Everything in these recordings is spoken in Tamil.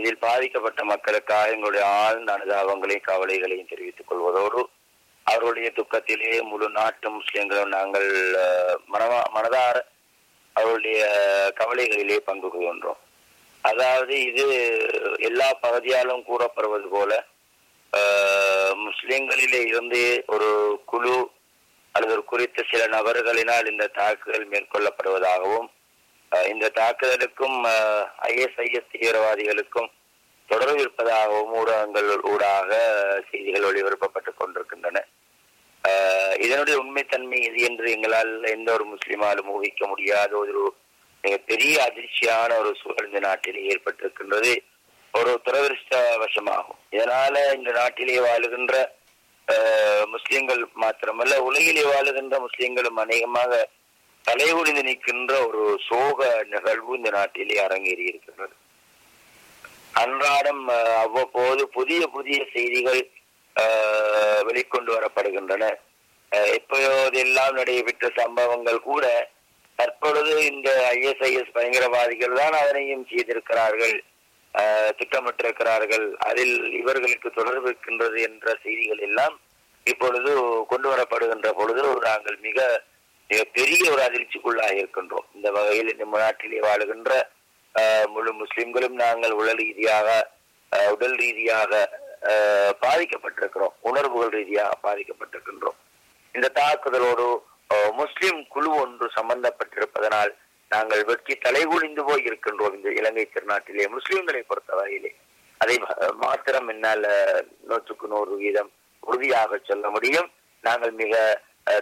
இதில் பாதிக்கப்பட்ட மக்களுக்காக எங்களுடைய ஆழ்ந்த அனுதாபங்களையும் கவலைகளையும் தெரிவித்துக் கொள்வதோடு அவர்களுடைய துக்கத்திலே முழு நாட்டு முஸ்லிம்களும் நாங்கள் மனமா மனதார அவருடைய கவலைகளிலே பங்கு கொள்கின்றோம். அதாவது இது எல்லா பகுதியாலும் கூறப்படுவது போல ஆஹ், முஸ்லிம்களிலே இருந்து ஒரு குழு அல்லது ஒரு குறித்த சில நபர்களினால் இந்த தாக்குதல் மேற்கொள்ளப்படுவதாகவும் இந்த தாக்குதலுக்கும் ஐஎஸ்ஐஎஸ் தீவிரவாதிகளுக்கும் தொடர்பு இருப்பதாகவும் ஊடகங்கள் ஊடாக செய்திகள் ஒளிபரப்பப்பட்டுக் கொண்டிருக்கின்றன. இதனுடைய உண்மைத்தன்மை இது என்று எங்களால் எந்த ஒரு முஸ்லிமாலும் ஊகிக்க முடியாத ஒரு மிகப்பெரிய அதிர்ச்சியான ஒரு சூழல் இந்த நாட்டிலே ஏற்பட்டிருக்கின்றது. ஒரு துரதிருஷ்டவசமாகும். இதனால இந்த நாட்டிலே வாழுகின்ற ஆஹ், முஸ்லிம்கள் மாத்திரமல்ல உலகிலே வாழுகின்ற முஸ்லிம்களும் அநேகமாக தலைகுனிந்து நிற்கின்ற ஒரு சோக நிகழ்வு இந்த நாட்டிலே அரங்கேறி இருக்கின்றது. அன்றாடம் அவ்வப்போது புதிய புதிய செய்திகள் வெளிக்கொண்டு வரப்படுகின்றன. எப்போதெல்லாம் நடைபெற்ற சம்பவங்கள் கூட தற்பொழுது இந்த ஐஎஸ்ஐஎஸ் பயங்கரவாதிகள் தான் அதனையும் செய்திருக்கிறார்கள் ஆஹ், திட்டமிட்டிருக்கிறார்கள். அதில் இவர்களுக்கு தொடர்பு இருக்கின்றது என்ற செய்திகள் எல்லாம் இப்பொழுது கொண்டு வரப்படுகின்ற பொழுது நாங்கள் மிக மிக பெரிய ஒரு அதிர்ச்சிக்குள்ளாக இருக்கின்றோம். இந்த வகையில் இந்த நாட்டிலே வாழுகின்ற முழு முஸ்லிம்களும் நாங்கள் உடல் ரீதியாக உடல் ரீதியாக பாதிக்கப்பட்டிருக்கிறோம். உணர்வுகள் ரீதியாக பாதிக்கப்பட்டிருக்கின்றோம். இந்த தாக்குதலோடு முஸ்லிம் குழு ஒன்று சம்பந்தப்பட்டிருப்பதனால் நாங்கள் வெட்கி தலைகுனிந்து போய் இருக்கின்றோம் இந்த இலங்கை திருநாட்டிலே முஸ்லிம்களை பொறுத்தவரையிலே அதை மாத்திரம் என்னால் நூற்றுக்கு நூறு வீதம் உறுதியாக சொல்ல முடியும். நாங்கள் மிக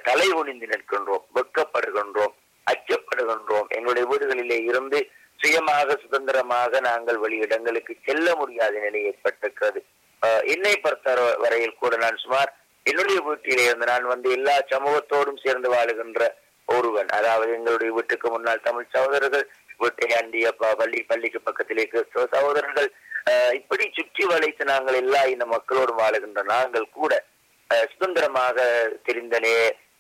தலை ஒளிந்து நிற்கின்றோம் வெட்கப்படுகின்றோம் அச்சப்படுகின்றோம். எங்களுடைய வீடுகளிலே இருந்து சுயமாக சுதந்திரமாக நாங்கள் வெளியிடங்களுக்கு செல்ல முடியாத நிலை ஏற்பட்டிருக்கிறது. ஆஹ், என்னை பொறுத்த வரையில் கூட நான் சுமார் என்னுடைய வீட்டிலே இருந்து நான் வந்து எல்லா சமூகத்தோடும் சேர்ந்து வாழுகின்ற ஒருவன். அதாவது எங்களுடைய வீட்டுக்கு முன்னால் தமிழ் சகோதரர்கள் வீட்டை அண்டிய பள்ளி பள்ளிக்கு பக்கத்திலே கிறிஸ்தவ சகோதரர்கள். ஆஹ், இப்படி சுற்றி வளைத்து நாங்கள் எல்லா இந்த மக்களோடும் வாழுகின்ற நாங்கள் கூட சுதந்திரமாக தெரிந்தனே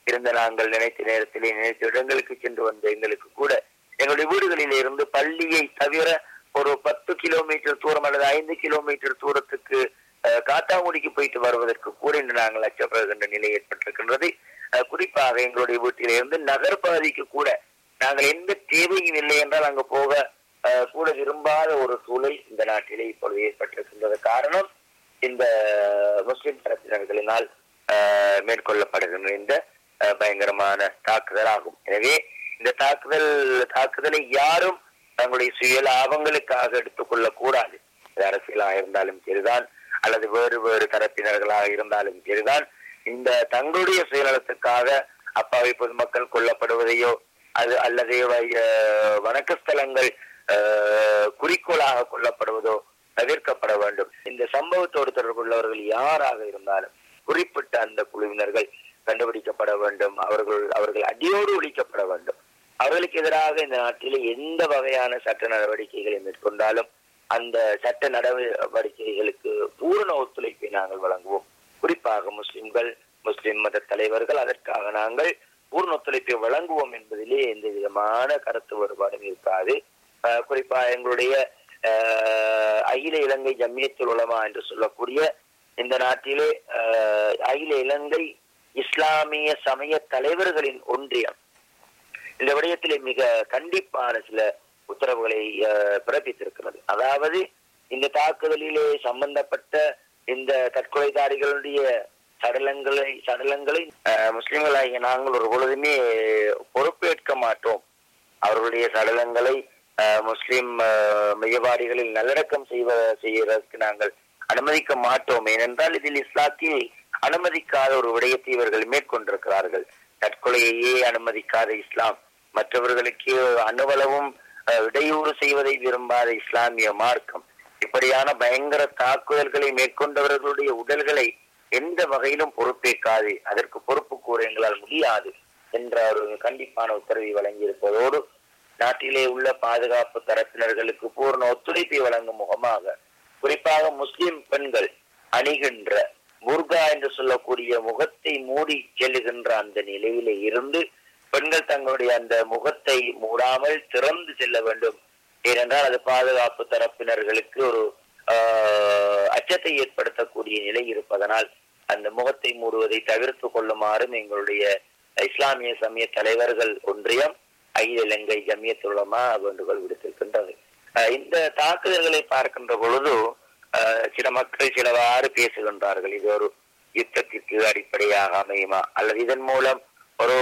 இருந்த நாங்கள் நினைத்த நேரத்திலே நினைத்த இடங்களுக்கு சென்று வந்த எங்களுக்கு கூட எங்களுடைய வீடுகளில் இருந்து பள்ளியை தவிர ஒரு பத்து கிலோமீட்டர் தூரம் அல்லது ஐந்து கிலோமீட்டர் தூரத்துக்கு அஹ், காத்தாங்குடிக்கு போயிட்டு வருவதற்கு கூட இன்று நாங்கள் அச்சப்படுகின்ற நிலை ஏற்பட்டிருக்கின்றது. குறிப்பாக எங்களுடைய வீட்டிலிருந்து நகர் பகுதிக்கு கூட நாங்கள் எந்த தேவையும் இல்லை என்றால் அங்கு போக கூட விரும்பாத ஒரு சூழல் இந்த நாட்டிலே இப்பொழுது ஏற்பட்டிருக்கின்றது. காரணம் இந்த முஸ்லிம் தரப்பினர்களினால் மேற்கொள்ளப்படுகின்ற இந்த பயங்கரமான தாக்குதல் ஆகும். எனவே இந்த தாக்குதல் தாக்குதலை யாரும் தங்களுடைய சுய லாபங்களுக்காக எடுத்துக்கொள்ள கூடாது அது அரசியலாக இருந்தாலும் சரிதான் அல்லது வேறு வேறு தரப்பினர்களாக இருந்தாலும் சரிதான். இந்த தங்களுடைய சுயநலத்துக்காக அப்பாவி பொதுமக்கள் கொல்லப்படுவதையோ அது அல்லது வை- வணக்க ஸ்தலங்கள் குறிக்கோளாக கொல்லப்படுவதோ தவிர்க்கப்பட வேண்டும். இந்த சம்பவத்தோடு தொடர்புள்ளவர்கள் யாராக இருந்தாலும் குறிப்பிட்ட அந்த குழுவினர்கள் கண்டுபிடிக்கப்பட வேண்டும். அவர்கள் அவர்கள் அடியோடு ஒழிக்கப்பட வேண்டும். அவர்களுக்கு எதிராக இந்த நாட்டில் எந்த வகையான சட்ட நடவடிக்கைகளை மேற்கொண்டாலும் அந்த சட்ட நடவடிக்கைகளுக்கு பூரண ஒத்துழைப்பை நாங்கள் வழங்குவோம். குறிப்பாக முஸ்லிம்கள் முஸ்லிம் மத தலைவர்கள் அதற்காக நாங்கள் பூர்ண ஒத்துழைப்பை வழங்குவோம் என்பதிலே எந்த விதமான கருத்து வேறுபாடும் இருக்காது. குறிப்பாக எங்களுடைய அகில இலங்கை ஜம்மியத்துல் உலமா என்று சொல்லக்கூடிய இந்த நாட்டிலே அஹ், அகில இலங்கை இஸ்லாமிய சமய தலைவர்களின் ஒன்றியம். இந்த விடயத்திலே மிக கண்டிப்பான சில உத்தரவுகளை அஹ், பிறப்பித்திருக்கிறது. அதாவது இந்த தாக்குதலிலே சம்பந்தப்பட்ட இந்த தற்கொலைதாரிகளுடைய சடலங்களை சடலங்களை முஸ்லிம்களாகிய நாங்கள் ஒரு பொழுதுமே பொறுப்பேற்க மாட்டோம். அவர்களுடைய சடலங்களை முஸ்லிம் மையவாடிகளில் நல்லடக்கம் செய்வ செய்வதற்கு நாங்கள் அனுமதிக்க மாட்டோம். ஏனென்றால் இதில் இஸ்லாத்தில் அனுமதிக்காத ஒரு விடயத்தை இவர்கள் மேற்கொண்டிருக்கிறார்கள். தற்கொலையையே அனுமதிக்காத இஸ்லாம். மற்றவர்களுக்கு அணுவளவும் இடையூறு செய்வதை விரும்பாத இஸ்லாமிய மார்க்கம். இப்படியான பயங்கர தாக்குதல்களை மேற்கொண்டவர்களுடைய உடல்களை எந்த வகையிலும் பொறுப்பேற்காது. அதற்கு பொறுப்பு கூற எங்களால் முடியாது என்ற ஒரு கண்டிப்பான உத்தரவை வழங்கியிருப்பதோடு நாட்டிலே உள்ள பாதுகாப்பு தரப்பினர்களுக்கு பூர்ண ஒத்துழைப்பை வழங்கும் முகமாக குறிப்பாக முஸ்லிம் பெண்கள் அணிகின்ற முர்கா என்று சொல்லக்கூடிய முகத்தை மூடி செல்லுகின்ற அந்த நிலையிலே இருந்து பெண்கள் தங்களுடைய அந்த முகத்தை மூடாமல் திறந்து செல்ல வேண்டும். ஏனென்றால் அது பாதுகாப்பு தரப்பினர்களுக்கு ஒரு ஆஹ், அச்சத்தை ஏற்படுத்தக்கூடிய நிலை இருப்பதனால் அந்த முகத்தை மூடுவதை தவிர்த்து கொள்ளுமாறும் எங்களுடைய இஸ்லாமிய சமய தலைவர்கள் ஒன்றியம் அகில இலங்கை ஜமியத் வேண்டுகோள் விடுத்திருக்கின்றது. இந்த தாக்குதல்களை பார்க்கின்ற பொழுது சில மக்கள் சிலவாறு பேசுகின்றார்கள். இது ஒரு யுத்தத்திற்கு அடிப்படையாக அமையுமா? அல்லது இதன் மூலம் ஒரு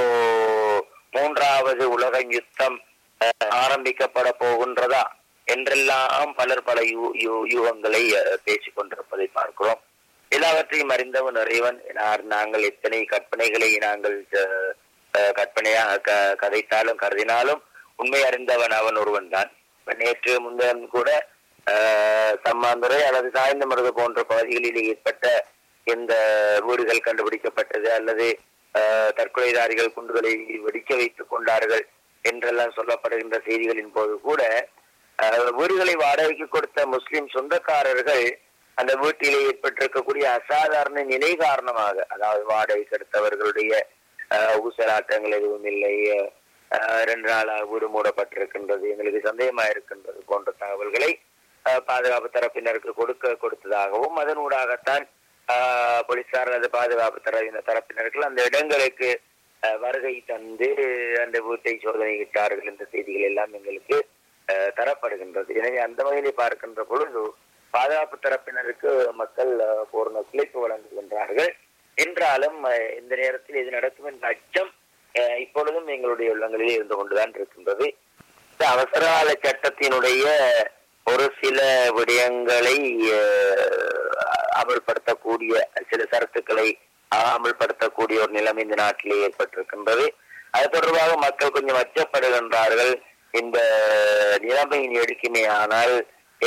மூன்றாவது உலக யுத்தம் அஹ், ஆரம்பிக்கப்பட போகின்றதா? என்றெல்லாம் பலர் பல யூ- யூகங்களை அஹ், பேசிக் கொண்டிருப்பதை பார்க்கிறோம். எல்லாவற்றையும் அறிந்தவன் இறைவன். நாங்கள் எத்தனை கற்பனைகளை நாங்கள் கற்பனையாக க- கதைத்தாலும் கருதினாலும் உண்மை அறிந்தவன் அவன் ஒருவன் தான் நேற்று முந்தன் கூட சம்மாந்துறை அல்லது சாய்ந்தமருது போன்ற பகுதிகளில் ஏற்பட்ட எந்த வீடுகள் கண்டுபிடிக்கப்பட்டது அல்லது தற்கொலைதாரிகள் குண்டுகளை வெடிக்க வைத்துக் கொண்டார்கள் என்றெல்லாம் சொல்லப்படுகின்ற செய்திகளின் போது கூட வீடுகளை வாடகைக்கு கொடுத்த முஸ்லிம் சொந்தக்காரர்கள் அந்த வீட்டிலே ஏற்பட்டிருக்கக்கூடிய அசாதாரண நிலை காரணமாக அதாவது வாடகைக்கு எடுத்தவர்களுடைய அஹ், ஊசலாட்டங்கள் எதுவும் இல்லை. ரெண்டு நாளாக வீடு மூடப்பட்டிருக்கின்றது. எங்களுக்கு சந்தேகமா இருக்கின்றது போன்ற தகவல்களை பாதுகாப்பு தரப்பினருக்கு கொடுக்க கொடுத்ததாகவும் அதனூடாகத்தான் ஆஹ், போலீசார் அல்லது பாதுகாப்பு தர தரப்பினர்கள் அந்த இடங்களுக்கு அஹ், வருகை தந்து அந்த வீட்டை சோதனையிட்டார்கள் என்ற செய்திகள் எல்லாம் எங்களுக்கு அஹ், தரப்படுகின்றது. எனவே அந்த வகையிலே பார்க்கின்ற பொழுது பாதுகாப்பு தரப்பினருக்கு மக்கள் பூர்ண ஒத்துழைப்பு வழங்குகின்றார்கள். என்றாலும் இந்த நேரத்தில் இது நடக்கும் என்ற அச்சம் இப்பொழுதும் எங்களுடைய உள்ளங்களிலே இருந்து கொண்டுதான் இருக்கின்றது. இந்த அவசரகால சட்டத்தினுடைய ஒரு சில விடயங்களை அமல்படுத்தக்கூடிய சில சரத்துக்களை அமல்படுத்தக்கூடிய ஒரு நிலைமை இந்த நாட்டிலே ஏற்பட்டிருக்கின்றது. அது தொடர்பாக மக்கள் கொஞ்சம் அச்சப்படுகின்றார்கள். இந்த நிலைமையின் எடுக்குமே ஆனால்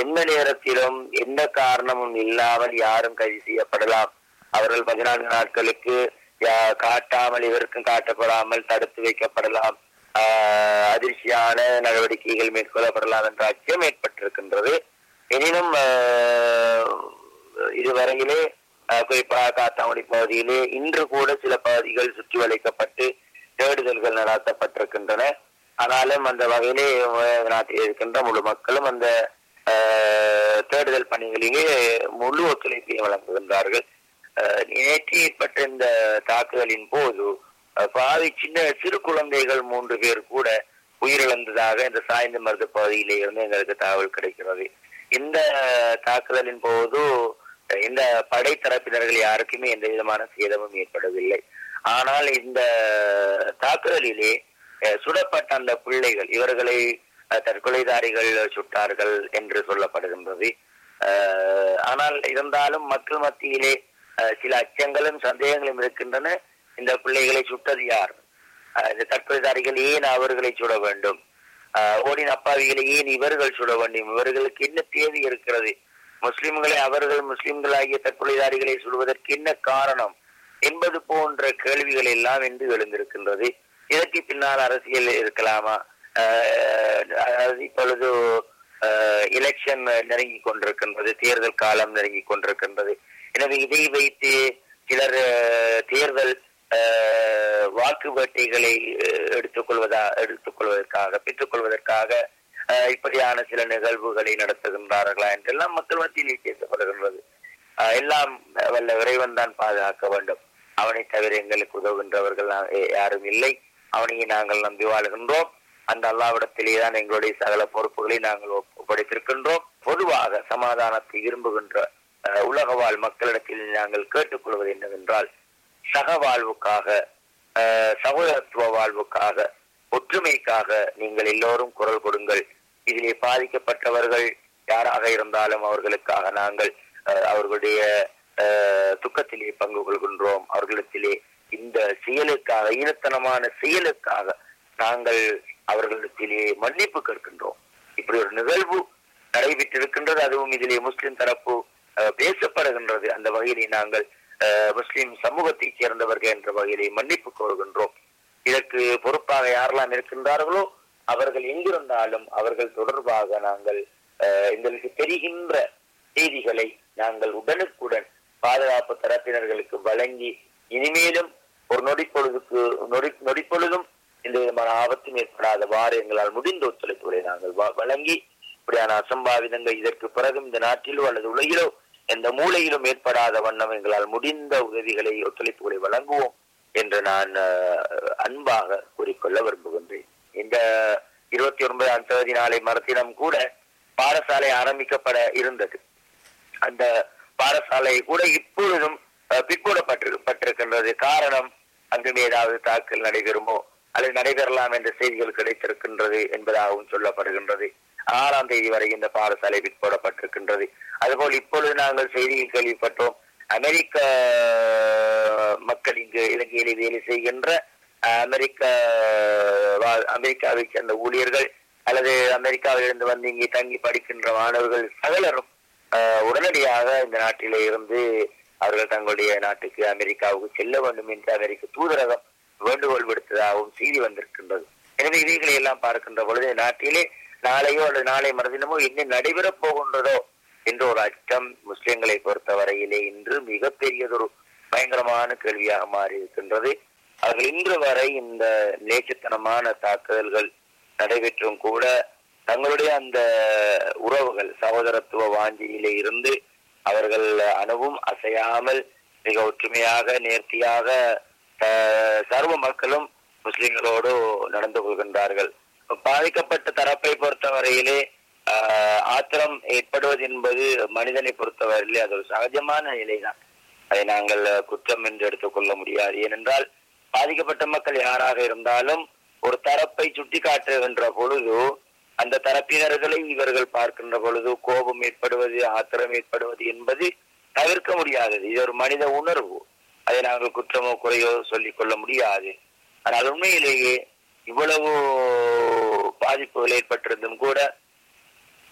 எந்த நேரத்திலும் எந்த காரணமும் இல்லாமல் யாரும் கைது செய்யப்படலாம். அவர்கள் பதினான்கு நாட்களுக்கு காட்டாமல் இவருக்கும் காட்டப்படாமல் தடுத்து வைக்கப்படலாம். ஆஹ் அதிர்ச்சியான நடவடிக்கைகள் மேற்கொள்ளப்படலாம் என்ற அச்சம் ஏற்பட்டிருக்கின்றது. எனினும் இதுவரையிலே குறிப்பாக காத்தாங்குடி பகுதியிலே இன்று கூட சில பகுதிகள் சுற்றி வளைக்கப்பட்டு தேடுதல்கள் நடாத்தப்பட்டிருக்கின்றன. ஆனாலும் அந்த வகையிலே நாட்டில் இருக்கின்ற முழு மக்களும் அந்த ஆஹ், தேடுதல் பணிகளிலே முழு ஒத்துழைப்பையும் வழங்குகின்றார்கள். நேற்று ஏற்பட்ட இந்த தாக்குதலின் போது பாவி சின்ன சிறு குழந்தைகள் மூன்று பேர் கூட உயிரிழந்ததாக இந்த சாய்ந்த மருது பகுதியிலே இருந்து எங்களுக்கு தகவல் கிடைக்கிறது. இந்த தாக்குதலின் போது இந்த படை தரப்பினர்கள் யாருக்குமே எந்த விதமான சேதமும் ஏற்படவில்லை. ஆனால் இந்த தாக்குதலிலே சுடப்பட்ட அந்த பிள்ளைகள் இவர்களை தற்கொலைதாரிகள் சுட்டார்கள் என்று சொல்லப்படுகின்றது. ஆனால் இருந்தாலும் மக்கள் மத்தியிலே சில அச்சங்களும் சந்தேகங்களும் இருக்கின்றன. இந்த பிள்ளைகளை சுட்டது யார்? இந்த தற்கொலைதாரிகள் ஏன் அவர்களை சுட வேண்டும். ஓடின் அப்பாவிகளை ஏன் இவர்கள் சுட வேண்டும். இவர்களுக்கு என்ன தேவை இருக்கிறது? முஸ்லிம்களை அவர்கள் முஸ்லிம்களாகிய தற்கொலைதாரிகளை சுடுவதற்கு என்ன காரணம்? என்பது போன்ற கேள்விகள் எல்லாம் என்று எழுந்திருக்கின்றது. இதற்கு பின்னால் அரசியல் இருக்கலாமா? அதாவது இப்பொழுது எலெக்ஷன் நெருங்கி கொண்டிருக்கின்றது. தேர்தல் காலம் நெருங்கி கொண்டிருக்கின்றது. எனவே இதை வைத்து சிலர் தேர்தல் வாக்கு வேட்டைகளை எடுத்துக்கொள்வதா எடுத்துக்கொள்வதற்காக பெற்றுக்கொள்வதற்காக இப்படியான சில நிகழ்வுகளை நடத்துகின்றார்களா என்றெல்லாம் மக்கள் மத்தியில் பேசப்படுகின்றது எல்லாம் வல்ல இறைவன் தான் பாதுகாக்க வேண்டும். அவனை தவிர எங்களுக்கு உதவுகின்றவர்கள் யாரும் இல்லை. அவனையே நாங்கள் நம்பி வாழ்கின்றோம். அந்த அல்லாவிடத்திலே தான் எங்களுடைய சகல பொறுப்புகளை நாங்கள் ஒப்படைத்திருக்கின்றோம். பொதுவாக சமாதானத்தை விரும்புகின்ற உலக வாழ் மக்களிடத்தில் நாங்கள் கேட்டுக்கொள்வது என்னவென்றால் சக வாழ்வுக்காக சகோதரத்துவ வாழ்வுக்காக ஒற்றுமைக்காக நீங்கள் எல்லோரும் குரல் கொடுங்கள். இதிலே பாதிக்கப்பட்டவர்கள் யாராக இருந்தாலும் அவர்களுக்காக நாங்கள் அஹ், அவர்களுடைய அஹ், துக்கத்திலே பங்கு கொள்கின்றோம். அவர்களிடத்திலே இந்த செயலுக்காக ஈனத்தனமான செயலுக்காக நாங்கள் அவர்களிடத்திலே மன்னிப்பு கேட்கின்றோம். இப்படி ஒரு நிகழ்வு நடைபெற்றிருக்கின்றது. அதுவும் இதிலே முஸ்லிம் தரப்பு பேசப்படுகின்றது. அந்த வகையிலே நாங்கள் முஸ்லிம் சமூகத்தைச் சேர்ந்தவர்கள் என்ற வகையிலே மன்னிப்பு கோருகின்றோம். இதற்கு பொறுப்பாக யாரெல்லாம் இருக்கின்றார்களோ அவர்கள் எங்கிருந்தாலும் அவர்கள் தொடர்பாக நாங்கள் எங்களுக்கு தெரிகின்ற செய்திகளை நாங்கள் உடனுக்குடன் பாதுகாப்பு தரப்பினர்களுக்கு வழங்கி இனிமேலும் ஒரு நொடிப்பொழுதுக்கு நொடி நொடிப்பொழுதும் இந்த விதமான ஆபத்தும் ஏற்படாதவாறு எங்களால் முடிந்த ஒத்துழைப்புகளை நாங்கள் வ- வழங்கி இப்படியான அசம்பாவிதங்கள் இதற்கு பிறகும் இந்த நாட்டிலோ அல்லது உலகிலோ எந்த மூலையிலும் ஏற்படாத வண்ணம் எங்களால் முடிந்த உதவிகளை ஒத்துழைப்புகளை வழங்குவோம் என்று நான் அன்பாக கூறிக்கொள்ள விரும்புகின்றேன். இந்த இருபத்தி ஒன்பதாம் தேதி நாளை மறுதினம் கூட பாடசாலை ஆரம்பிக்கப்பட இருந்தது. அந்த பாடசாலை கூட இப்பொழுதும் அஹ், காரணம் அங்கும் ஏதாவது தாக்கல் நடைபெறுமோ? அல்லது நடைபெறலாம் என்ற செய்திகள் கிடைத்திருக்கின்றது என்பதாகவும் சொல்லப்படுகின்றது. ஆறாம் தேதி வரை இந்த பாடசாலை பிற்போடப்பட்டிருக்கின்றது அதுபோல் இப்பொழுது நாங்கள் செய்தியில் கேள்விப்பட்டோம். அமெரிக்க மக்கள் இங்கு இலங்கையிலே வேலை செய்கின்ற அமெரிக்க அமெரிக்காவை சேர்ந்த ஊழியர்கள் அல்லது அமெரிக்காவிலிருந்து வந்து இங்கே தங்கி படிக்கின்ற மாணவர்கள் சகலரும் உடனடியாக இந்த நாட்டிலே இருந்து அவர்கள் தங்களுடைய நாட்டுக்கு அமெரிக்காவுக்கு செல்ல வேண்டும் என்று அமெரிக்க தூதரகம் வேண்டுகோள் விடுத்ததாகவும் செய்தி வந்திருக்கின்றது. எனவே இவைகளை எல்லாம் பார்க்கின்ற பொழுது நாட்டிலே நாளையோ அல்லது நாளை மறுதினமோ என்ன நடைபெறப் போகின்றதோ என்ற ஒரு அச்சம் முஸ்லிம்களை பொறுத்தவரையிலே இன்று மிகப்பெரியதொரு பயங்கரமான கேள்வியாக மாறி இருக்கின்றது அவர்கள் இன்று வரை இந்த நேச்சத்தனமான தாக்குதல்கள் நடைபெற்றும் கூட தங்களுடைய அந்த உறவுகள் சகோதரத்துவ வாஞ்சியிலே இருந்து அவர்கள் அணுவும் அசையாமல் மிக ஒற்றுமையாக நேர்த்தியாக சர்வ மக்களும் முஸ்லிம்களோடு நடந்து கொள்கின்றார்கள். பாதிக்கப்பட்ட தரப்பை பொறுத்தவரையிலே ஆஹ், ஆத்திரம் ஏற்படுவது என்பது மனிதனை பொறுத்தவரையிலே அது ஒரு சகஜமான நிலைதான். அதை நாங்கள் குற்றம் என்று எடுத்துக்கொள்ள முடியாது. ஏனென்றால் பாதிக்கப்பட்ட மக்கள் யாராக இருந்தாலும் ஒரு தரப்பை சுட்டிக்காட்டுகின்ற பொழுது அந்த தரப்பினர்களை இவர்கள் பார்க்கின்ற பொழுது கோபம் ஏற்படுவது ஆத்திரம் ஏற்படுவது என்பது தவிர்க்க முடியாதது. இது ஒரு மனித உணர்வு. அதை நாங்கள் குற்றமோ குறையோ சொல்லிக் கொள்ள முடியாது. ஆனால் உண்மையிலேயே இவ்வளவு பாதிப்புகள் ஏற்பட்டிருந்தும் கூட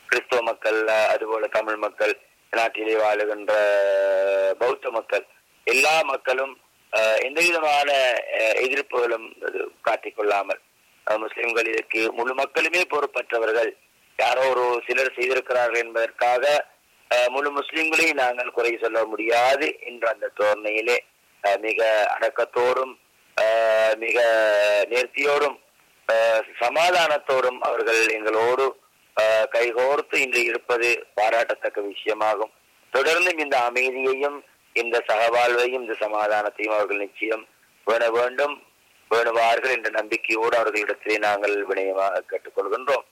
கிறிஸ்தவ மக்கள் அதுபோல தமிழ் மக்கள் நாட்டிலே வாழுகின்ற பௌத்த மக்கள் எல்லா மக்களும் எந்த விதமான எதிர்ப்புகளும் காட்டிக்கொள்ளாமல் முஸ்லிம்கள் இதற்கு முழு மக்களுமே பொறுப்பற்றவர்கள். யாரோ ஒரு சிலர் செய்திருக்கிறார்கள் என்பதற்காக அஹ், முழு முஸ்லிம்களையும் நாங்கள் குறை சொல்ல முடியாது என்ற அந்த தோரணையிலே அஹ், மிக அடக்கத்தோடும் மிக நேர்த்தியோடும் சமாதானத்தோடும் அவர்கள் எங்களோடு கைகோர்த்து இன்று இருப்பது பாராட்டத்தக்க விஷயமாகும். தொடர்ந்தும் இந்த அமைதியையும் இந்த சகவாழ்வையும் இந்த சமாதானத்தையும் அவர்கள் நிச்சயம் வேண வேண்டும். வேணுவார்கள் என்ற நம்பிக்கையோடு அவர்களிடத்திலே நாங்கள் வினயமாக கேட்டுக்கொள்கின்றோம்.